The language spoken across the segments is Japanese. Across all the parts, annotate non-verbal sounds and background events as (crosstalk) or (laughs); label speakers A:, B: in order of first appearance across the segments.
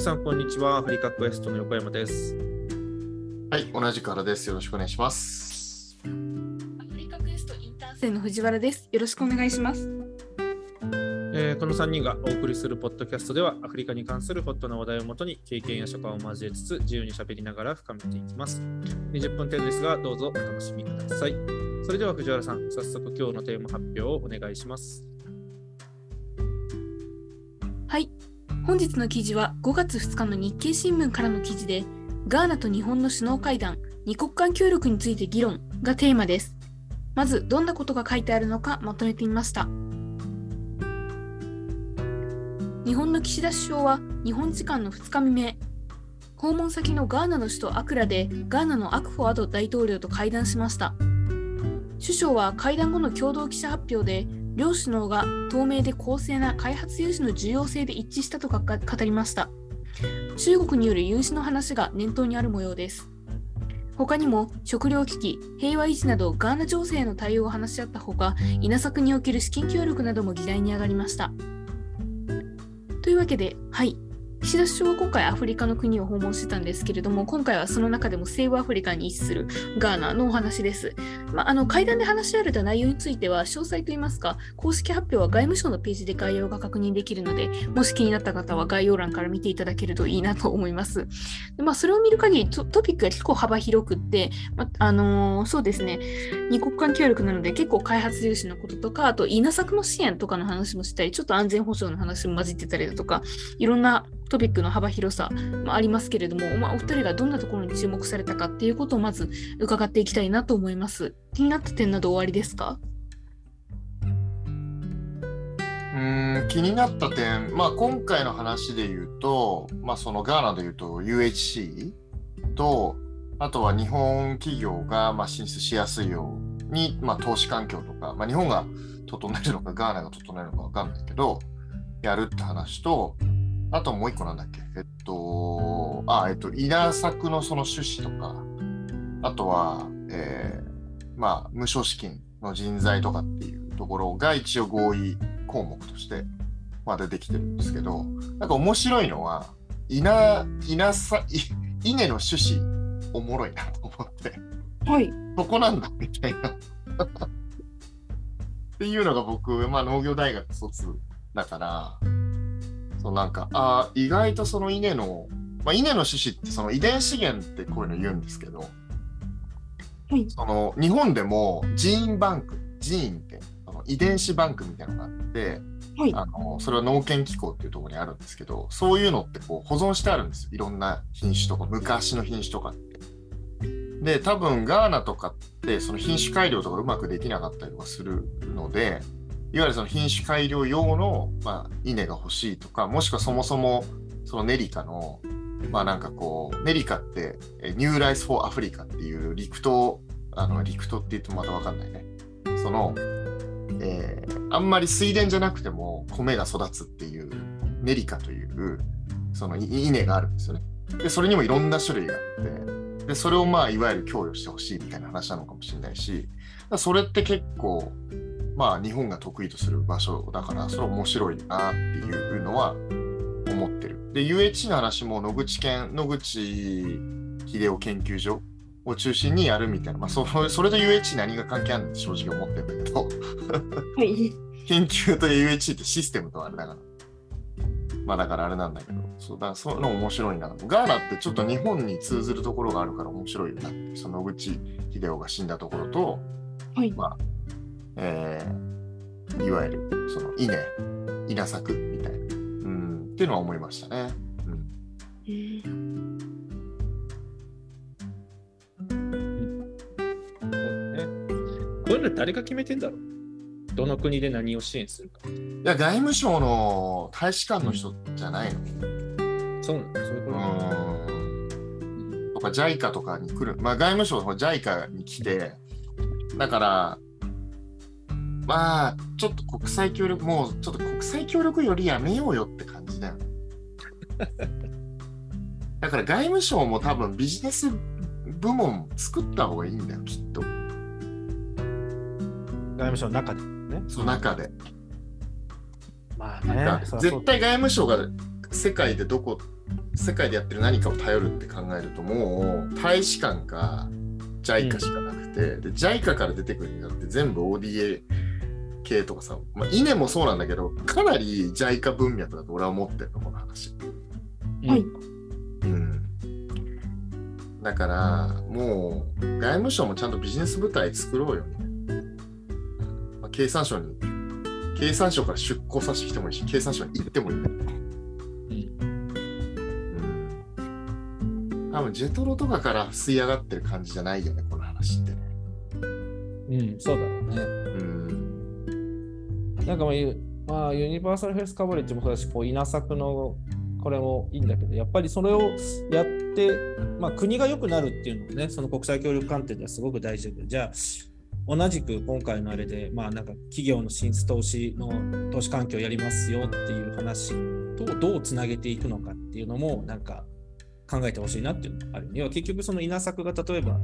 A: 皆さん、こんにちは。アフリカクエストの横山です。
B: はい、同じからです。よろしくお願いします。
C: アフリカクエストインターン生の藤原です。よろしくお願いします。
A: えーこの3人がお送りするポッドキャストでは、アフリカに関するホットな話題をもとに、経験や所感を交えつつ、自由に喋りながら深めていきます。20分程度ですが、どうぞお楽しみください。それでは藤原さん、早速今日のテーマ発表をお願いします。
C: 本日の記事は5月2日の日経新聞からの記事で、ガーナと日本の首脳会談、二国間協力について議論がテーマです。まず、どんなことが書いてあるのかまとめてみました。日本の岸田首相は日本時間の2日未明、訪問先のガーナの首都アクラでガーナのアクフォアド大統領と会談しました。首相は会談後の共同記者発表で、両首脳が透明で公正な開発融資の重要性で一致したと語りました。中国による融資の話が念頭にある模様です。他にも食糧危機、平和維持などガーナ情勢への対応を話し合ったほか、稲作における資金協力なども議題に上がりました。というわけで、はい。岸田首相は今回アフリカの国を訪問してたんですけれども、今回はその中でも西部アフリカに位置するガーナのお話です。まあ、あの会談で話し合われた内容については、詳細といいますか、公式発表は外務省のページで概要が確認できるので、もし気になった方は概要欄から見ていただけるといいなと思います。でまあ、それを見る限りト、ピックが結構幅広くって、まあのーそうですね、二国間協力なので結構開発融資のこととか、あと稲作の支援とかの話もしたり、ちょっと安全保障の話も混じってたりだとか、いろんなトピックの幅広さもありますけれども、まあ、お二人がどんなところに注目されたかっていうことをまず伺っていきたいなと思います。気になった点など終わりですか？
B: うん、気になった点、まあ今回の話で言うと、まあそのガーナで言うと UHC と、あとは日本企業がまあ進出しやすいように、まあ投資環境とか、まあ日本が整えるのかガーナが整えるのかわかんないけど、やるって話と、あともう一個なんだっけ？えっと、あ、えっと、稲作のその趣旨とか、あとは、えーまあ無償資金の人材とかっていうところが一応合意項目として、まあ、出てきてるんですけど、なんか面白いのは、稲、稲さ、い稲の趣旨、おもろいなと思って、
C: はい。
B: そこなんだみたいな。(laughs) っていうのが僕、まあ農業大学卒だから、そうなんか、あー意外とその稲の、まあ、稲の種子ってその遺伝資源ってこういうの言うんですけど、
C: はい
B: その日本でもジーンバンク、ジーンってその遺伝子バンクみたいなのがあって、
C: はい
B: あのそれは農研機構っていうところにあるんですけど、そういうのってこう保存してあるんですよ。いろんな品種とか、昔の品種とかって。で、多分ガーナとかってその品種改良とかうまくできなかったりとかするので、いわゆるその品種改良用の、まあ、稲が欲しいとか、もしくはそもそもそのネリカの、まあなんかこう、ネリカってニューライス・フォー・アフリカっていう陸島、あの陸島って言ってもまたわかんないね。その、えーあんまり水田じゃなくても米が育つっていうネリカというその稲があるんですよね。で、それにもいろんな種類があって、で、それをまあいわゆる供与してほしいみたいな話なのかもしれないし、それって結構、まあ日本が得意とする場所だから、それ面白いなっていうのは思ってる。で、UH の話も野口県、野口秀夫研究所を中心にやるみたいな、まあそそれと UH 何が関係あるのって正直思ってるんだけど、
C: はい。
B: 研究と UH ってシステムとあれだから。まあだからあれなんだけど、そうだそういうの面白いな。ガーナってちょっと日本に通ずるところがあるから面白いなって、その野口秀夫が死んだところと、
C: はい。
B: まあ、えーいわゆるその稲、稲作みたいな、うん、っていうのは思いましたね。うん。
A: そうだね。こういうの誰が決めてんだろう？どの国で何を支援するか。
B: いや、外務省の大使館の人じゃないの、
A: そうなのそういう
B: う
A: ことなの
B: んとか JICA とかに来る、まあ、外務省の JICA に来て、だから、まあ、ちょっと国際協力、もうちょっと国際協力よりやめようよって感じだよね。だから外務省も多分ビジネス部門作った方がいいんだよ、きっと。
D: 外務省の中でね。
B: その中で。
D: まあ
B: なんか
D: ね。
B: 絶対外務省が世界でどこ世界でやってる何かを頼るって考えるともう大使館か JICA しかなくて、で JICA から出てくるんだって全部 ODA 系とかさ、まあ、稲もそうなんだけどかなり JICA 文脈だと俺は思ってるのこの話。
C: はい。
B: うん、だからもう外務省もちゃんとビジネス部隊作ろうよみたいな、まあ、経産省に経産省から出向させてきてもいいし経産省に行ってもいいんだけど、うん、多分ジェトロとかから吸い上がってる感じじゃないよねこの話ってね。
A: うん、そうだなんかまあ、ユまあ、ユニバーサルフェイスカバレッジもそうだし、こう稲作のこれもいいんだけど、やっぱりそれをやって、まあ、国が良くなるっていうのもね、その国際協力観点ではすごく大事だけど、じゃあ、同じく今回のあれで、まあ、なんか企業の進出投資の投資環境をやりますよっていう話とどうつなげていくのかっていうのも、なんか考えてほしいなっていうのがある。要は結局、その稲作が例えば、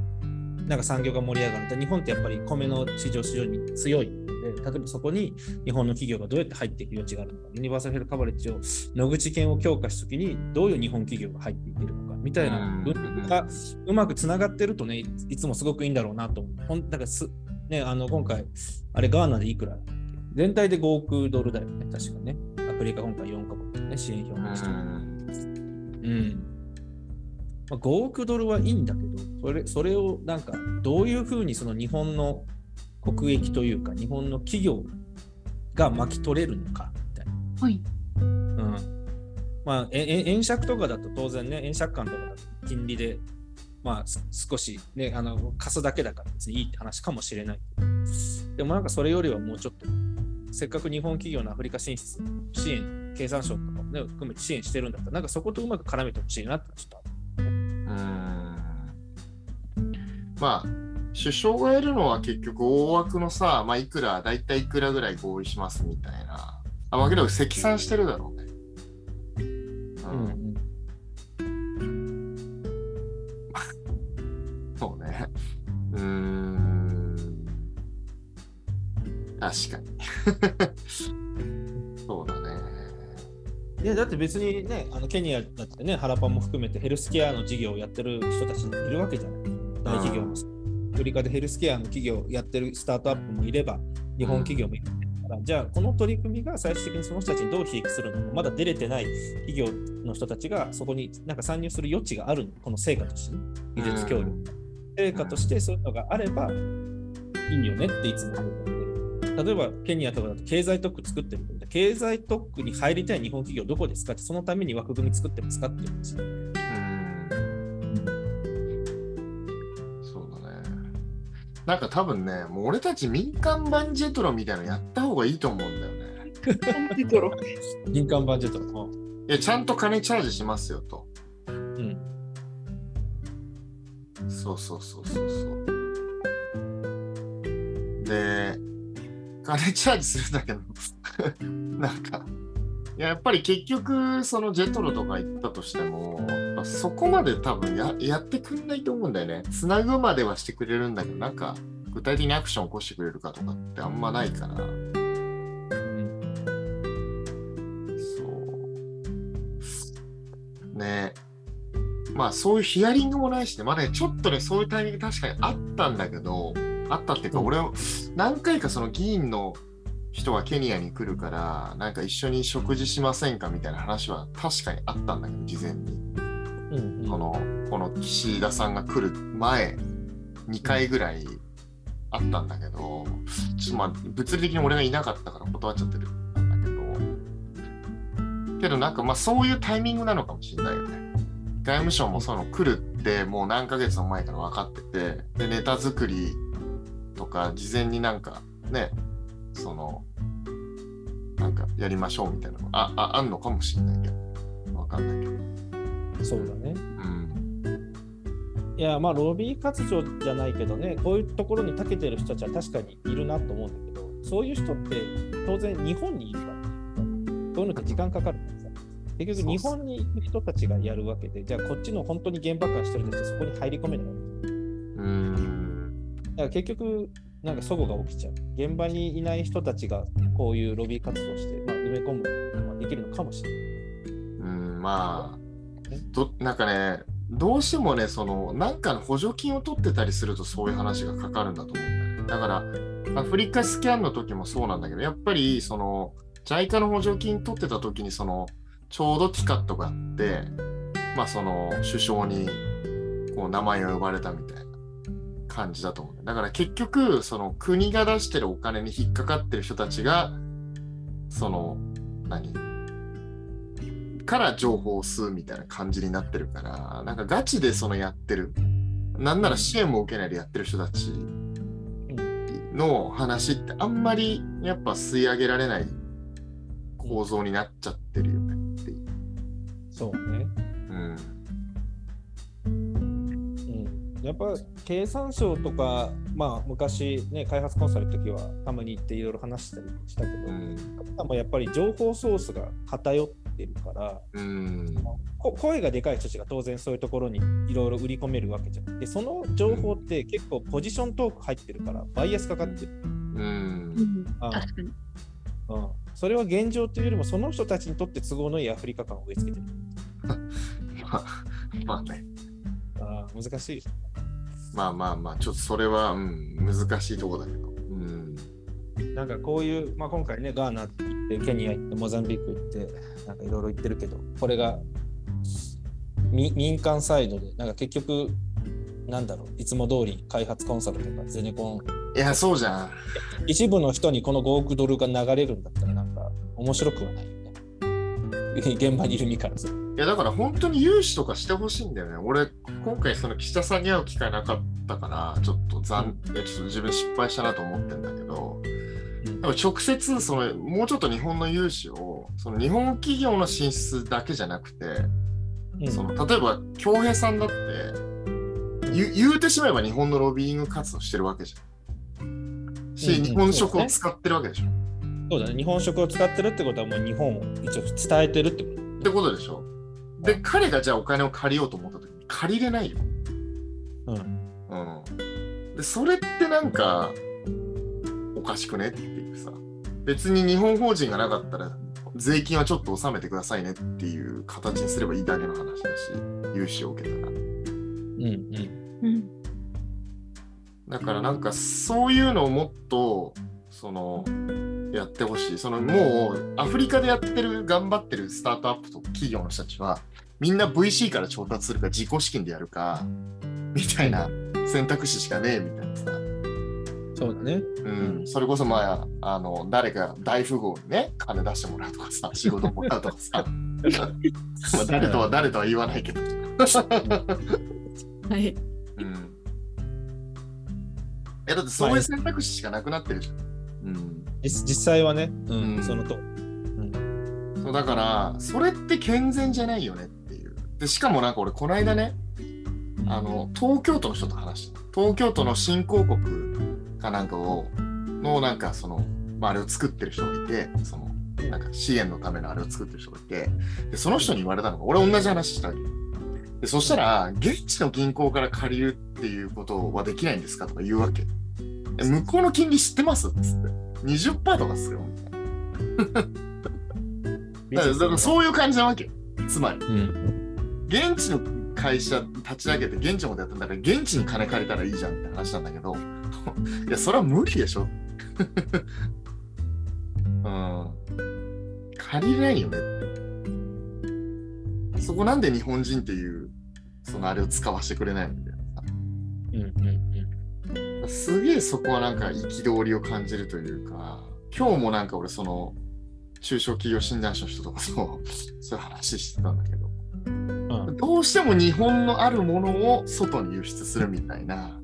A: なんか産業が盛り上がると日本ってやっぱり米の市場市場に強いで、例えばそこに日本の企業がどうやって入っていく余地があるのか、ユニバーサルヘルカバレッジを野口犬を強化したときにどういう日本企業が入っていけるのかみたいな
B: うん
A: 部分がうまくつながってるとね、いいつもすごくいいんだろうなと思う。ほんだからす、ね、あの今回、あれガーナでいくら全体で5億ドルだよね、確かね。アフリカ今回4カ国ね、支援表明してる。うん。まあ、5億ドルはいいんだけど、それそれをなんかどういうふうにその日本の国益というか、日本の企業が巻き取れるのかみたいな。
C: はい。
A: うんまあ、ええ円借とかだと当然ね、円借款とかだと金利で、まあ、す少し、ね、あの貸すだけだから別にいいって話かもしれないけど。でもなんかそれよりはもうちょっと、せっかく日本企業のアフリカ進出支援、経産省とかもね、含めて支援してるんだったら、なんかそことうまく絡めてほしいなってちょっとある。
B: うんまあ首相がやるのは結局大枠のさ、まあ、いくら大体いくらぐらい合意しますみたいな。あまあけど積算してるだろうね、うん。(laughs) そうね。うーん。確かに。(laughs) そうだね。
A: いやだって別にね、あのケニアだってね、ハラパンも含めてヘルスケアの事業をやってる人たちいるわけじゃない。大企業も。アフリカでヘルスケアの企業をやってるスタートアップもいれば、日本企業もいるから、じゃあこの取り組みが最終的にその人たちにどう利益するのか、まだ出れてない企業の人たちがそこになんか参入する余地があるの、この成果としてね、技術協力。成果としてそういうのがあればいいよねっていつも思うので。例えばケニアとかだと経済特区作ってるけど、経済特区に入りたい日本企業どこですかって、そのために枠組み作ってますかっていう話。
B: なんか多分ね、もう俺たち民間版ジェトロみたいなのやった方がいいと思うんだよね。
C: ジェトロ。
A: 民間バジェットの。
B: いや、ちゃんと金チャージしますよと。
A: うん。
B: そうそうそうそうそう。で、金チャージするんだけど、(laughs) なんか、いややっぱり結局、そのジェトロとか行ったとしても、そこまで多分ややってくんないと思うんだよね。つなぐまではしてくれるんだけど、なんか、具体的にアクション起こしてくれるかとかってあんまないから。そう。ねまあそういうヒアリングもないしね、まあね、ちょっとね、そういうタイミング確かにあったんだけど、あったっていうか、
A: うん
B: 俺、何回かその議員の人がケニアに来るから、なんか一緒に食事しませんかみたいな話は確かにあったんだけど、事前に。この、この岸田さんが来る前、2回ぐらいあったんだけど、ちょっとまあ、物理的に俺がいなかったから断っちゃってるんだけど、けどなんかまあそういうタイミングなのかもしれないよね。外務省もその来るってもう何ヶ月も前から分かってて、で、ネタ作りとか事前になんかね、その、なんかやりましょうみたいなのあああんのかもしれないけど、分かんないけど。
A: そうだね。
B: うん。
A: いや、まあ、ロビー活動じゃないけどね、こういうところに長けてる人たちは確かにいるなと思うんだけど、そういう人って当然日本にいるから、ね、こういうのって時間かかるからさ。結局、日本に行く人たちがやるわけで、じゃあこっちの本当に現場感してる人たちそこに入り込めない。
B: うん。
A: だから結局、なんか齟齬が起きちゃう。現場にいない人たちがこういうロビー活動をして、まあ、埋め込むことができるのかもしれない。
B: うん、まあ、どなんかね、どうしてもね、その、なんかの補助金を取ってたりするとそういう話がかかるんだと思うんだよね。だから、アフリカスキャンの時もそうなんだけど、やっぱり、その、JICA の補助金取ってた時に、その、ちょうどティカットがあって、まあ、その、首相に、こう、名前を呼ばれたみたいな感じだと思う。だから結局、その、国が出してるお金に引っかかってる人たちが、その、何？から情報を吸うみたいな感じになってるから、なんかガチでそのやってる、なんなら支援も受けないでやってる人たちの話ってあんまりやっぱ吸い上げられない構造になっちゃってるよねっていう。
A: そうね。
B: うん。
A: うん、やっぱ経産省とか、まあ、昔、ね、開発コンサルの時はたまに行っていろいろ話したりしたけど、
B: うん。
A: やっぱり情報ソースが偏ってるから、
B: うん。
A: こ声がでかい人たちが当然そういうところにいろいろ売り込めるわけじゃん。で、その情報って結構ポジショントーク入ってるから、バイアスかかってる。
B: うん。
C: うん
A: あ
C: 確かに。
A: うん、それは現状というよりも、その人たちにとって都合のいいアフリカ感を植え付けてる。(laughs)
B: まあ、まあね。
A: あー難しい。
B: まあまあまあ、ちょっとそれは、うん、難しいとこだけど。うん。
A: なんかこういう、まあ、今回ね、ガーナ行って、ケニア行って、モザンビーク行って、なんかいろいろ言ってるけど、これがみ民間サイドで、なんか結局、なんだろう、いつも通り開発コンサルとかゼネコン、
B: いや、そうじゃん。
A: 一部の人にこの5億ドルが流れるんだったら、なんか面白くはないよね。現場にいる身からする
B: いやだから本当に融資とかしてほしいんだよね。俺、今回その岸田さんに会う機会なかったから、ちょっと残、いやちょっと自分失敗したなと思ってんだけど、
A: うん
B: でも直接その、もうちょっと日本の融資を、その日本企業の進出だけじゃなくて、
A: うん
B: その例えば、京平さんだって言う、言うてしまえば日本のロビーイング活動してるわけじゃん。し、
A: うんうん
B: 日本食を使ってるわけでしょ。
A: そうだね、日本食を使ってるってことはもう日本を一応伝えてるってこと。
B: ってことでしょ。で、彼がじゃあお金を借りようと思った時に借りれないよ。
A: うん。
B: うん。で、それってなんか、おかしくねっていうさ。別に日本法人がなかったら、税金はちょっと納めてくださいねっていう形にすればいいだけの話だし、融資を受けたら。
A: うんうん。
B: だからなんかそういうのをもっと、その、やってほしい。そのもうアフリカでやってる、頑張ってるスタートアップと企業の人たちは、みんな VC から調達するか自己資金でやるか、みたいな選択肢しかねえみたいなさ。
A: そうだね。
B: うん、それこそまあ、あの、誰か大富豪にね、金出してもらうとかさ、仕事もらうとかさ、(laughs) まあ誰とは誰とは言わないけど。(laughs)
C: はい。
B: うん。いや、だってそういう選択肢しかなくなってるじゃん。うん。
A: 実実際はね、うん、
B: うん
A: そのと。
B: そうだから、それって健全じゃないよねっていう。で、しかもなんか俺、この間ね、あの、東京都の人と話した。東京都の新興国かなんかを、のなんかその、まあ、あれを作ってる人がいて、その、なんか支援のためのあれを作ってる人がいて、で、その人に言われたのが、俺同じ話したわけよ。で、そしたら、現地の銀行から借りるっていうことはできないんですかとか言うわけ。え向こうの金利知ってます？っつって。20%とかっすよ。みたいなだからそういう感じなわけよ。つまり、
A: うん。
B: 現地の会社立ち上げて現地のことやったんだから、現地に金借りたらいいじゃんって話なんだけど、いや、それは無理でしょ。(laughs) うん。借りれないよねって。そこなんで日本人っていう、そのあれを使わせてくれないのみたいなさ。
A: うんうんうん。
B: すげえそこはなんか憤りを感じるというか、今日もなんか俺その中小企業診断士の人とかと (laughs) そういう話してたんだけど、
A: うん
B: どうしても日本のあるものを外に輸出するみたいな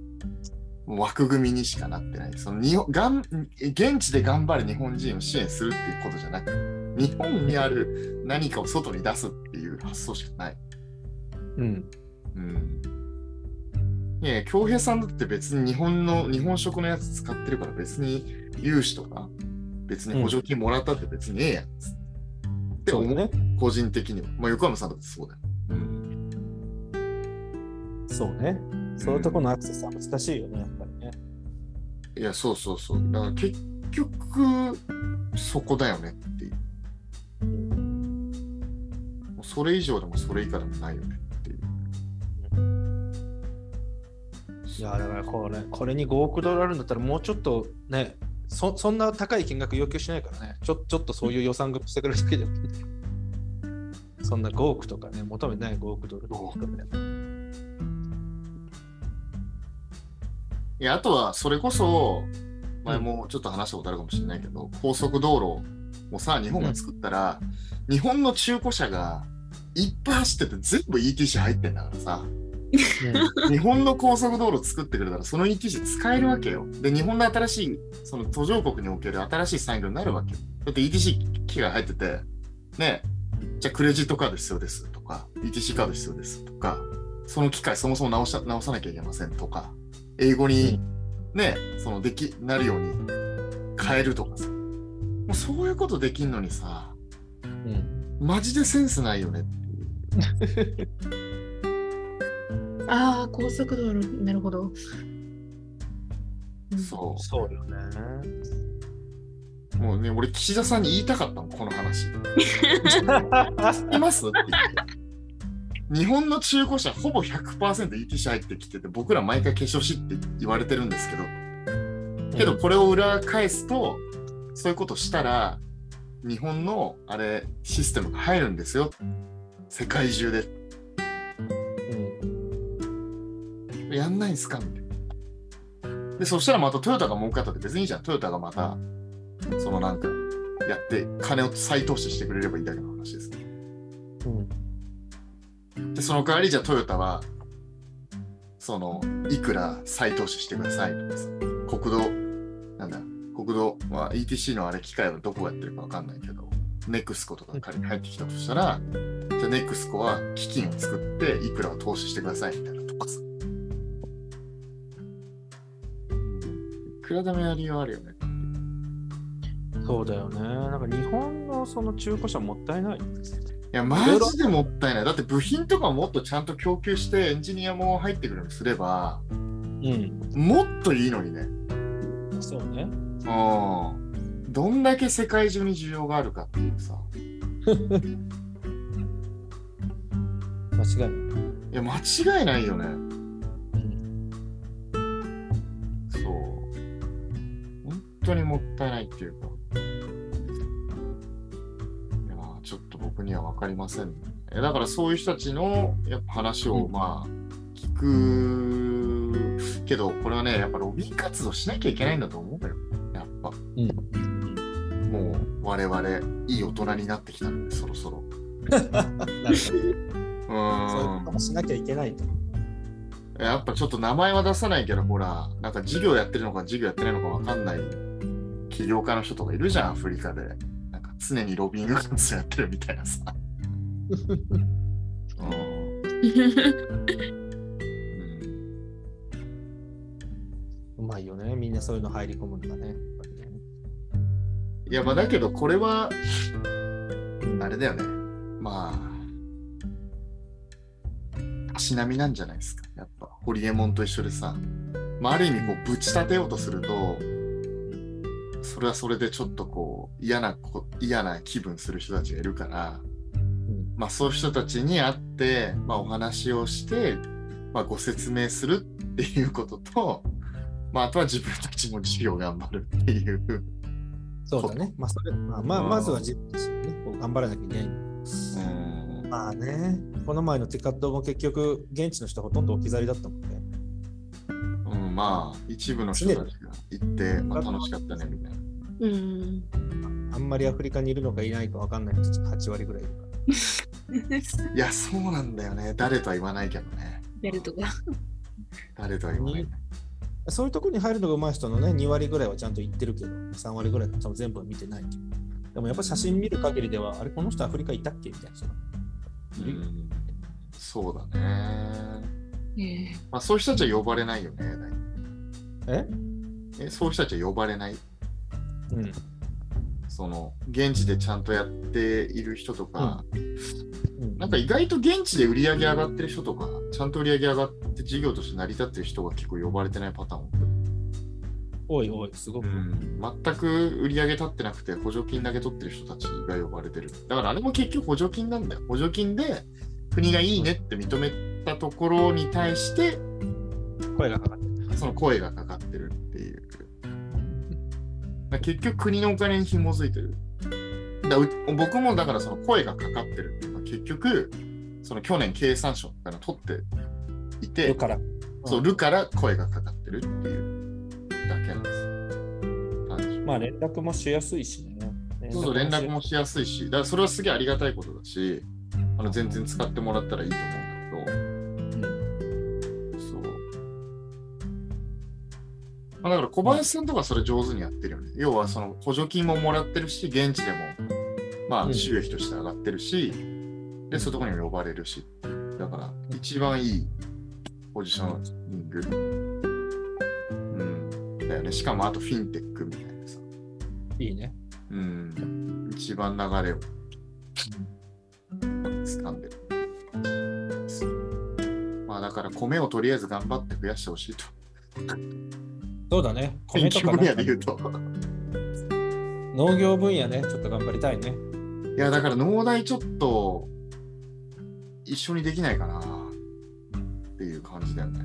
B: 枠組みにしかなってない。その日本がん現地で頑張る日本人を支援するっていうことじゃなく日本にある何かを外に出すっていう発想しかない。
A: うん。
B: うん。いやいや、京平さんだって別に日本の、日本食のやつ使ってるから別に融資とか、別に補助金もらったって別にええやんって。思う、
A: ね。
B: 個人的には。まあ、横山さんだってそうだよ。うん。
A: そうね。そういうところのアクセスは難しいよね、やっぱりね。
B: いや、そうそうそう。だから結局、そこだよねっていう。それ以上でもそれ以下でもないよねっていう。
A: いやだからこれこれに5億ドルあるんだったらもうちょっとねそそんな高い金額要求しないからねちょちょっとそういう予算組してくれるだけでも (laughs) そんな5億とかね求めてない5億ドル
B: 5億いや、あとはそれこそ、前もちょっと話したことあるかもしれないけど、高速道路もさ、日本が作ったら、日本の中古車がいっぱい走ってて全部 ETC 入ってんだからさ、日本の高速道路作ってくれたらその ETC 使えるわけよ。で、日本の新しい、その途上国における新しい産業になるわけよ。だって ETC 機が入ってて、ね、じゃあクレジットカード必要ですとか、ETC カード必要ですとか、その機械そもそも直し直さなきゃいけませんとか、英語にね、そのでき、なるように変えるとかさ。もうそういうことできんのにさ、
A: うん
B: マジでセンスないよねっていう。(laughs)
C: ああ、高速道路、なるほど。うん
B: そ
A: そうよね
B: う。もうね、俺、岸田さんに言いたかったもん、この話。(laughs) 知ってます？って言って。日本の中古車ほぼ 100%ETC 入ってきてて、僕ら毎回化粧しって言われてるんですけど、けどこれを裏返すと、そういうことしたら、日本のあれ、システムが入るんですよ。世界中で。
A: うん
B: やんないんすか？みたいな。で、そしたらまたトヨタが儲かったって別にいいじゃん。トヨタがまた、そのなんか、やって、金を再投資してくれればいいだけの話です。
A: うん
B: で、その代わりじゃあトヨタは、その、いくら再投資してくださいとかさ、国道、なんだ、国道は ETC のあれ機械はどこやってるかわかんないけど、ネクスコとか仮に入ってきたとしたら、じゃあネクスコは基金を作っていくらを投資してくださいみたいなとかさ。いくらでもやりようあるよね。
A: そうだよねなんか日本のその中古車もったいない
B: いや、マジでもったいない。だって部品とかもっとちゃんと供給してエンジニアも入ってくるようにすれば、
A: うん
B: もっといいのにね。
A: そうね
B: うん。どんだけ世界中に需要があるかっていうさ。(laughs)
A: 間違いない
B: いや、間違いないよね。
A: うん
B: そう。本当にもったいないっていうか。僕には分かりませんだからそういう人たちのやっぱ話を
A: うん
B: まあ聞くけど、これはね、やっぱロビー活動しなきゃいけないんだと思うのよ。やっぱ。
A: うん
B: もう我々いい大人になってきたので、そろそろ。(laughs) う
A: そういうこ
B: ーん
A: と。もしなきゃいけないと。
B: やっぱちょっと名前は出さないけど、ほら、なんか授業やってるのか授業やってないのかわかんない起業家の人とかいるじゃん、アフリカで。常にロビング活動やってるみたいなさ。う
A: まいよね。みんなそういうの入り込むのがね。やっぱりね
B: いや、まあだけどこれは、あれだよね。まあ、たしなみなんじゃないですか。やっぱ、ホリエモンと一緒でさ。まあ、ある意味、こう、ぶち立てようとすると、それはそれでちょっとこう、嫌なこ、嫌な気分する人たちがいるから、
A: うん
B: まあ、そういう人たちに会って、まあ、お話をして、まあ、ご説明するっていうことと、まあ、あとは自分たちも授業頑張るっていう。
A: そうだね。まあ、それまあ、まあ、
B: うん
A: まずは自分自身ね、こう頑張らなきゃいけない。
B: うん
A: まあね、この前のティカットも結局、現地の人ほとんど置き去りだったもんね。
B: うん、まあ、一部の人たちが行って、まあ、楽しかったね、みたいな。
C: うん。
A: あんまりアフリカにいるのかいないか分かんない人たちが8割ぐらいいるから。(laughs)
B: いや、そうなんだよね。誰とは言わないけどね。
C: やるとか。
B: 誰とは言わない。
A: そういうところに入るのが上手い人のね、2割ぐらいはちゃんと行ってるけど、3割ぐらいは多分全部は見てないっていう。でもやっぱ写真見る限りでは、あれ、この人アフリカいたっけみたいな人がいるよ。
B: うんそうだね。
C: ええ
B: まあ、そういう人たちは呼ばれないよね。
A: え？
B: えそういう人たちは呼ばれない？
A: うん。
B: その、現地でちゃんとやっている人とか、
A: うん
B: なんか意外と現地で売り上げ上がってる人とか、ちゃんと売り上げ上がって事業として成り立ってる人が結構呼ばれてないパターン多
A: い多い、すごく。
B: うん、全く売り上げ立ってなくて補助金だけ取ってる人たちが呼ばれてる。だからあれも結局補助金なんだよ。補助金で国がいいねって認めたところに対して
A: 声がかかってる。
B: その声がかかってる結局国のお金に紐づいてる。だう僕もだからその声がかかってるっていうのは結局その去年経産省から取っていて
A: だ、から、
B: そう、るから声がかかってるっていうだけなんです。
A: まあ連絡もしやすいしね。
B: そうそう、連絡もしやすいし、だからそれはすげえありがたいことだし、あの全然使ってもらったらいいと思うまあ、だから小林さんとかそれ上手にやってるよね。要はその補助金ももらってるし、現地でも、ま
A: うん
B: あ収益として上がってるし、で、そういうところにも呼ばれるし、だから一番いいポジショニング。うん。だよね。しかもあとフィンテックみたいなさ。
A: いいね。
B: うん、一番流れを掴んでる。まあだから米をとりあえず頑張って増やしてほしいと。
A: そうだね。
B: 研
A: 米とか
B: 究分野で言うと。
A: 農業分野ね、ちょっと頑張りたいね。
B: いやだから農大ちょっと一緒にできないかなっていう感じだよね。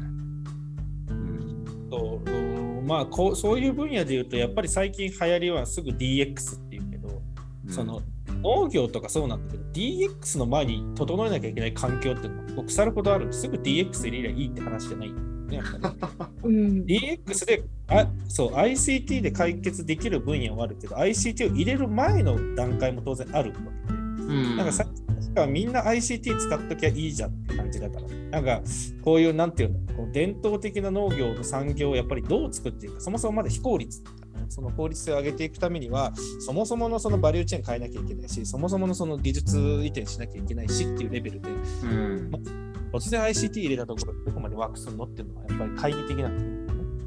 B: うん。
A: そううんまあこうそういう分野で言うと、やっぱり最近流行りはすぐ DX っていうけど、その農業とかそうなんだけど、DX の前に整えなきゃいけない環境っていうのは腐るほどある。すぐ DX 入れりゃいいって話じゃない。ね、やっぱり。
C: うん、
A: DX であそう ICT で解決できる分野はあるけど ICT を入れる前の段階も当然あるわけで。
B: うん、
A: なんかさっきからみんな ICT 使っときゃいいじゃんって感じだから。なんかこういうなんていうのこう伝統的な農業の産業をやっぱりどう作っていくかそもそもまだ非効率その効率性を上げていくためにはそもそものそのバリューチェーン変えなきゃいけないしそもそものその技術移転しなきゃいけないしっていうレベルで。
B: うん
A: 突然 ICT 入れたところでどこまでワークするのっていうのはやっぱり懐疑的なんだよね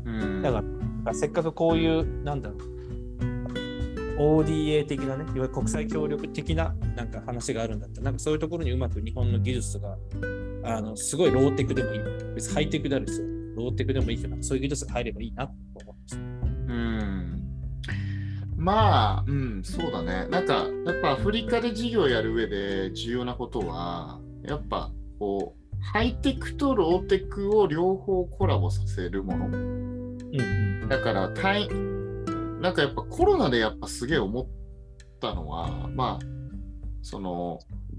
B: うん
A: だからせっかくこういう、なんだろう、ODA 的なね、いわゆる国際協力的ななんか話があるんだったら、なんかそういうところにうまく日本の技術が、あのすごいローテクでもいい。別にハイテクであるですよ。ローテクでもいいけど、そういう技術が入ればいいなと思ってます。
B: うんまあ、うん、そうだね。なんか、やっぱアフリカで事業やる上で重要なことは、やっぱこう、ハイテクとローテクを両方コラボさせるもの。
A: うん
B: だから、対なんかやっぱコロナでやっぱすげえ思ったのは、まあ、その、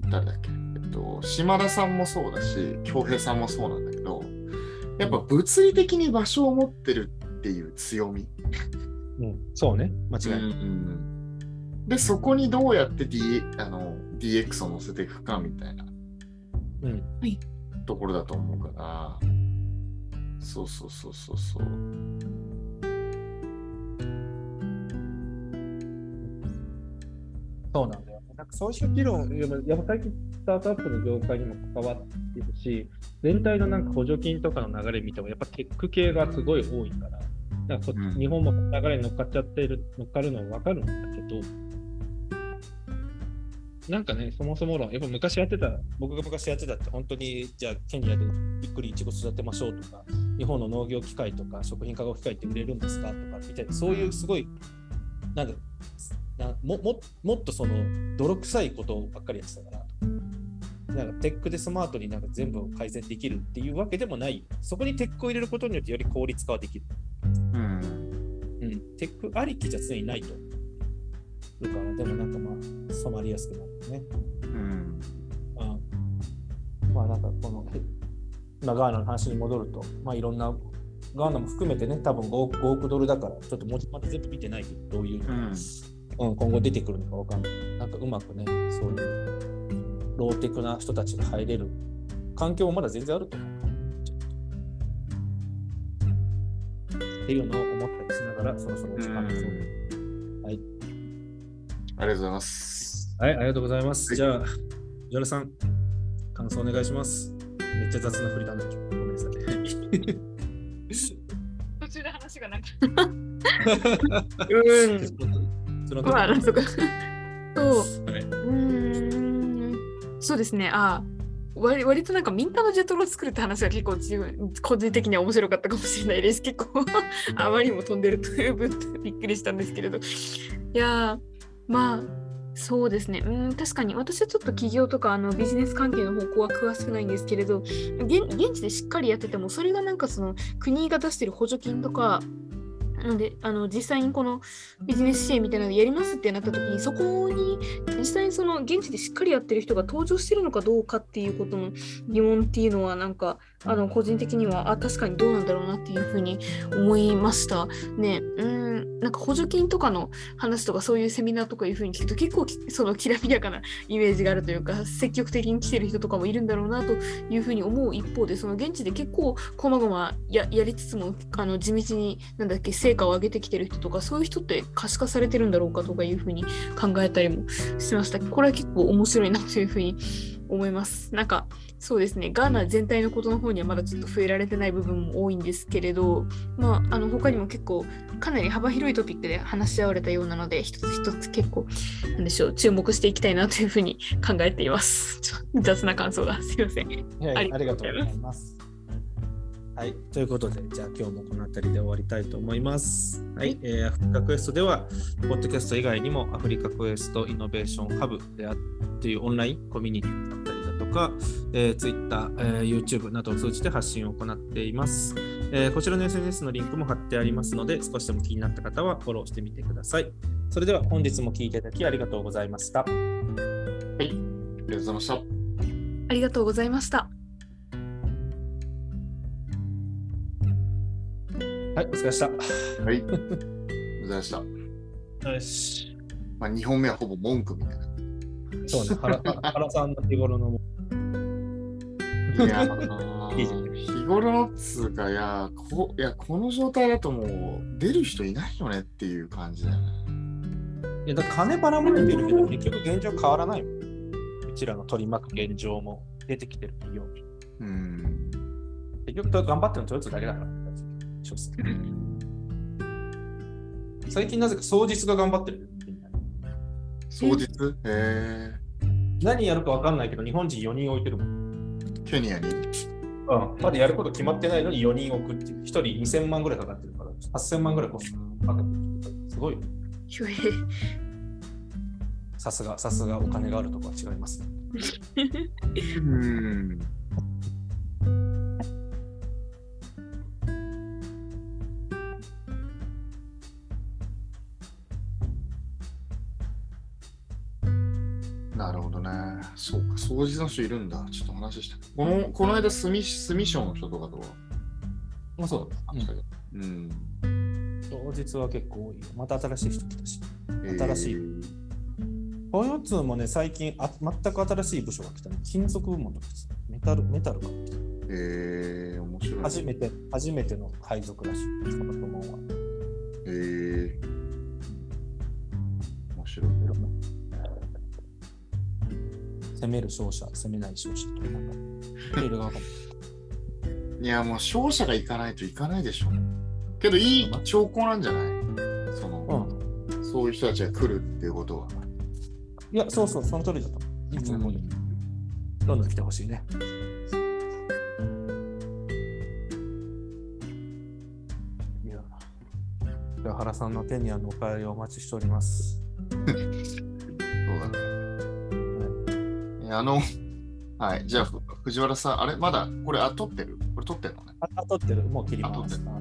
B: 誰だっけ、えっと、島田さんもそうだし、京平さんもそうなんだけど、やっぱ物理的に場所を持ってるっていう強み。
A: うん。うん、そうね、間違いない。
B: うんで、そこにどうやって D あの DX を乗せていくかみたいな
A: うん。
B: ところだと思うから、そうそうそうそうそう。
A: そうなんだよ。なんかそういう議論、やっぱ近スタートアップの業界にも関わっているし、全体のなんか補助金とかの流れ見ても、やっぱテック系がすごい多いから、なんかそ
B: うん
A: 日本も流れに乗っかっちゃってる、乗っかるのは分かるんだけど、なんかね、そもそも論、やっぱ昔やってた、僕が昔やってたって、本当に、じゃあ、ケニアでゆっくりイチゴ育てましょうとか、日本の農業機械とか食品化学機械って売れるんですかとか、みたいな、そういうすごい、なんだなもももっとその泥臭いことばっかりやってたから、なんかテックでスマートになんか全部を改善できるっていうわけでもない。そこにテックを入れることによってより効率化はできる。
B: うん。
A: うん、テックありきじゃ常にないと。だから、でもなんかまあ、染まりやすくなるよね。
B: うん。
A: うん。まあなんかこの、まあ、ガーナの話に戻ると、まあいろんな、ガーナも含めてね、多分 5, 億5億ドルだから、ちょっともうまだ全部見てないけど、どういう
B: うん。
A: うん、今後出てくるのかわかんない。なんかうまくね、そういうローテクな人たちが入れる環境もまだ全然あると思う。っていうのを思ったりしながら、そろそろお時間です。はい。
B: ありがとうございます。
A: はい、ありがとうございます。
B: はい
A: じゃあ、ジョルさん、感想お願いします。めっちゃ雑な振りだな、今日ごめんなさい。
C: 途中で話がなんか。
A: うん。その
C: まあ、なんとか。そう。
A: はい、
C: うーん。そうですね。あ割割となんかミンタのジェトロを作るって話は結構自分個人的には面白かったかもしれないです。結構 (laughs) あまりにも飛んでるという分びっくりしたんですけれど。いやーまあそうですね。うん、確かに私はちょっと企業とかあのビジネス関係の方向は詳しくないんですけれど、現現地でしっかりやってても、それがなんかその国が出してる補助金とか、なのであの実際にこのビジネス支援みたいなのやりますってなった時にそこに実際にその現地でしっかりやってる人が登場してるのかどうかっていうことの疑問っていうのはなんかあの個人的にはあ確かにどうなんだろうなっていうふうに思いましたね。うんなんか補助金とかの話とかそういうセミナーとかいうふうに聞くと結構そのきらびやかなイメージがあるというか積極的に来てる人とかもいるんだろうなというふうに思う一方でその現地で結構こまごまややりつつもあの地道になんだっけ成果を上げてきてる人とかそういう人って可視化されてるんだろうかとかいうふうに考えたりもしました。これは結構面白いなというふうに思います。なんかそうですね、ガーナ全体のことの方にはまだちょっと触れられてない部分も多いんですけれど、まあ、あの他にも結構かなり幅広いトピックで話し合われたようなので、一つ一つ結構、なんでしょう、注目していきたいなというふうに考えています。(laughs) ちょ雑な感想がすいません。
A: はい
C: あ
A: あ
C: りがとうございます。
A: はい、ということで、じゃあ今日もこの辺りで終わりたいと思います。はい、えーアフリカクエストでは、ポッドキャスト以外にもアフリカクエストイノベーションハブであっていうオンラインコミュニティだったりだとか、えー、Twitter、えー YouTube などを通じて発信を行っています、えーこちらの SNS のリンクも貼ってありますので、少しでも気になった方はフォローしてみてください。それでは本日も聞いていただきありがとうございました。
B: はい、ありがとうございました。
C: ありがとうございました。
A: はい、お疲れ様でした。
B: はい、ありがとうございました。(laughs)
A: よし。
B: まあ、2本目はほぼ文句みたいな。
A: そうね、原原さんの日頃の
B: いや日頃のっつうか、いやこ、いや、この状態だともう出る人いないよねっていう感じだよね。
A: いや、だ金ばらまいてるけど、結局現状変わらないもん。うちらの取り巻く現状も出てきてるように。
B: うん。
A: 結局頑張ってるのトヨタだけだから。最近なぜか双日が頑張ってる。
B: 双日？へ
A: 何やるか分かんないけど、日本人4人置いてるもん。
B: ーケニアに？
A: うん、まだやること決まってないのに4人置くっていう。1人2000万ぐらいかかってるから、8000万ぐらいコストかかってる。すごいさすが、さすがお金があるとこは違いますね。
B: うん。掃除の人いるんだ。ちょっと話して。このこの間、スミスミションの人とかとは？
A: まあそうだ。
B: 話したけど。うん。
A: 当日は結構多いよ。また新しい人来たし。
B: え
A: 新しいトヨツもね、最近あ全く新しい部署が来たね。金属部門とか来たメタル、メタルか。
B: えー、面白い。
A: 初めて、初めての配属らしい。その部門は。
B: えー、面白い。
A: 攻める勝者、攻めない勝者とか、なんか、いろいろ分かる。
B: いや、もう勝者が行かないといかないでしょ。けど、いい兆候なんじゃない？その、そういう人たちが来るっていうことは。
A: いや、そうそう、その通りだと。いつも通りどんどん来てほしいね。原さんの手にあのお帰りをお待ちしております。
B: いやあの、はい。じゃあ、ふ藤原さん、あれ、まだ、これ、あ、撮ってる？これ撮ってるのね。
A: あ、あ撮ってる、もう切ります。
B: あ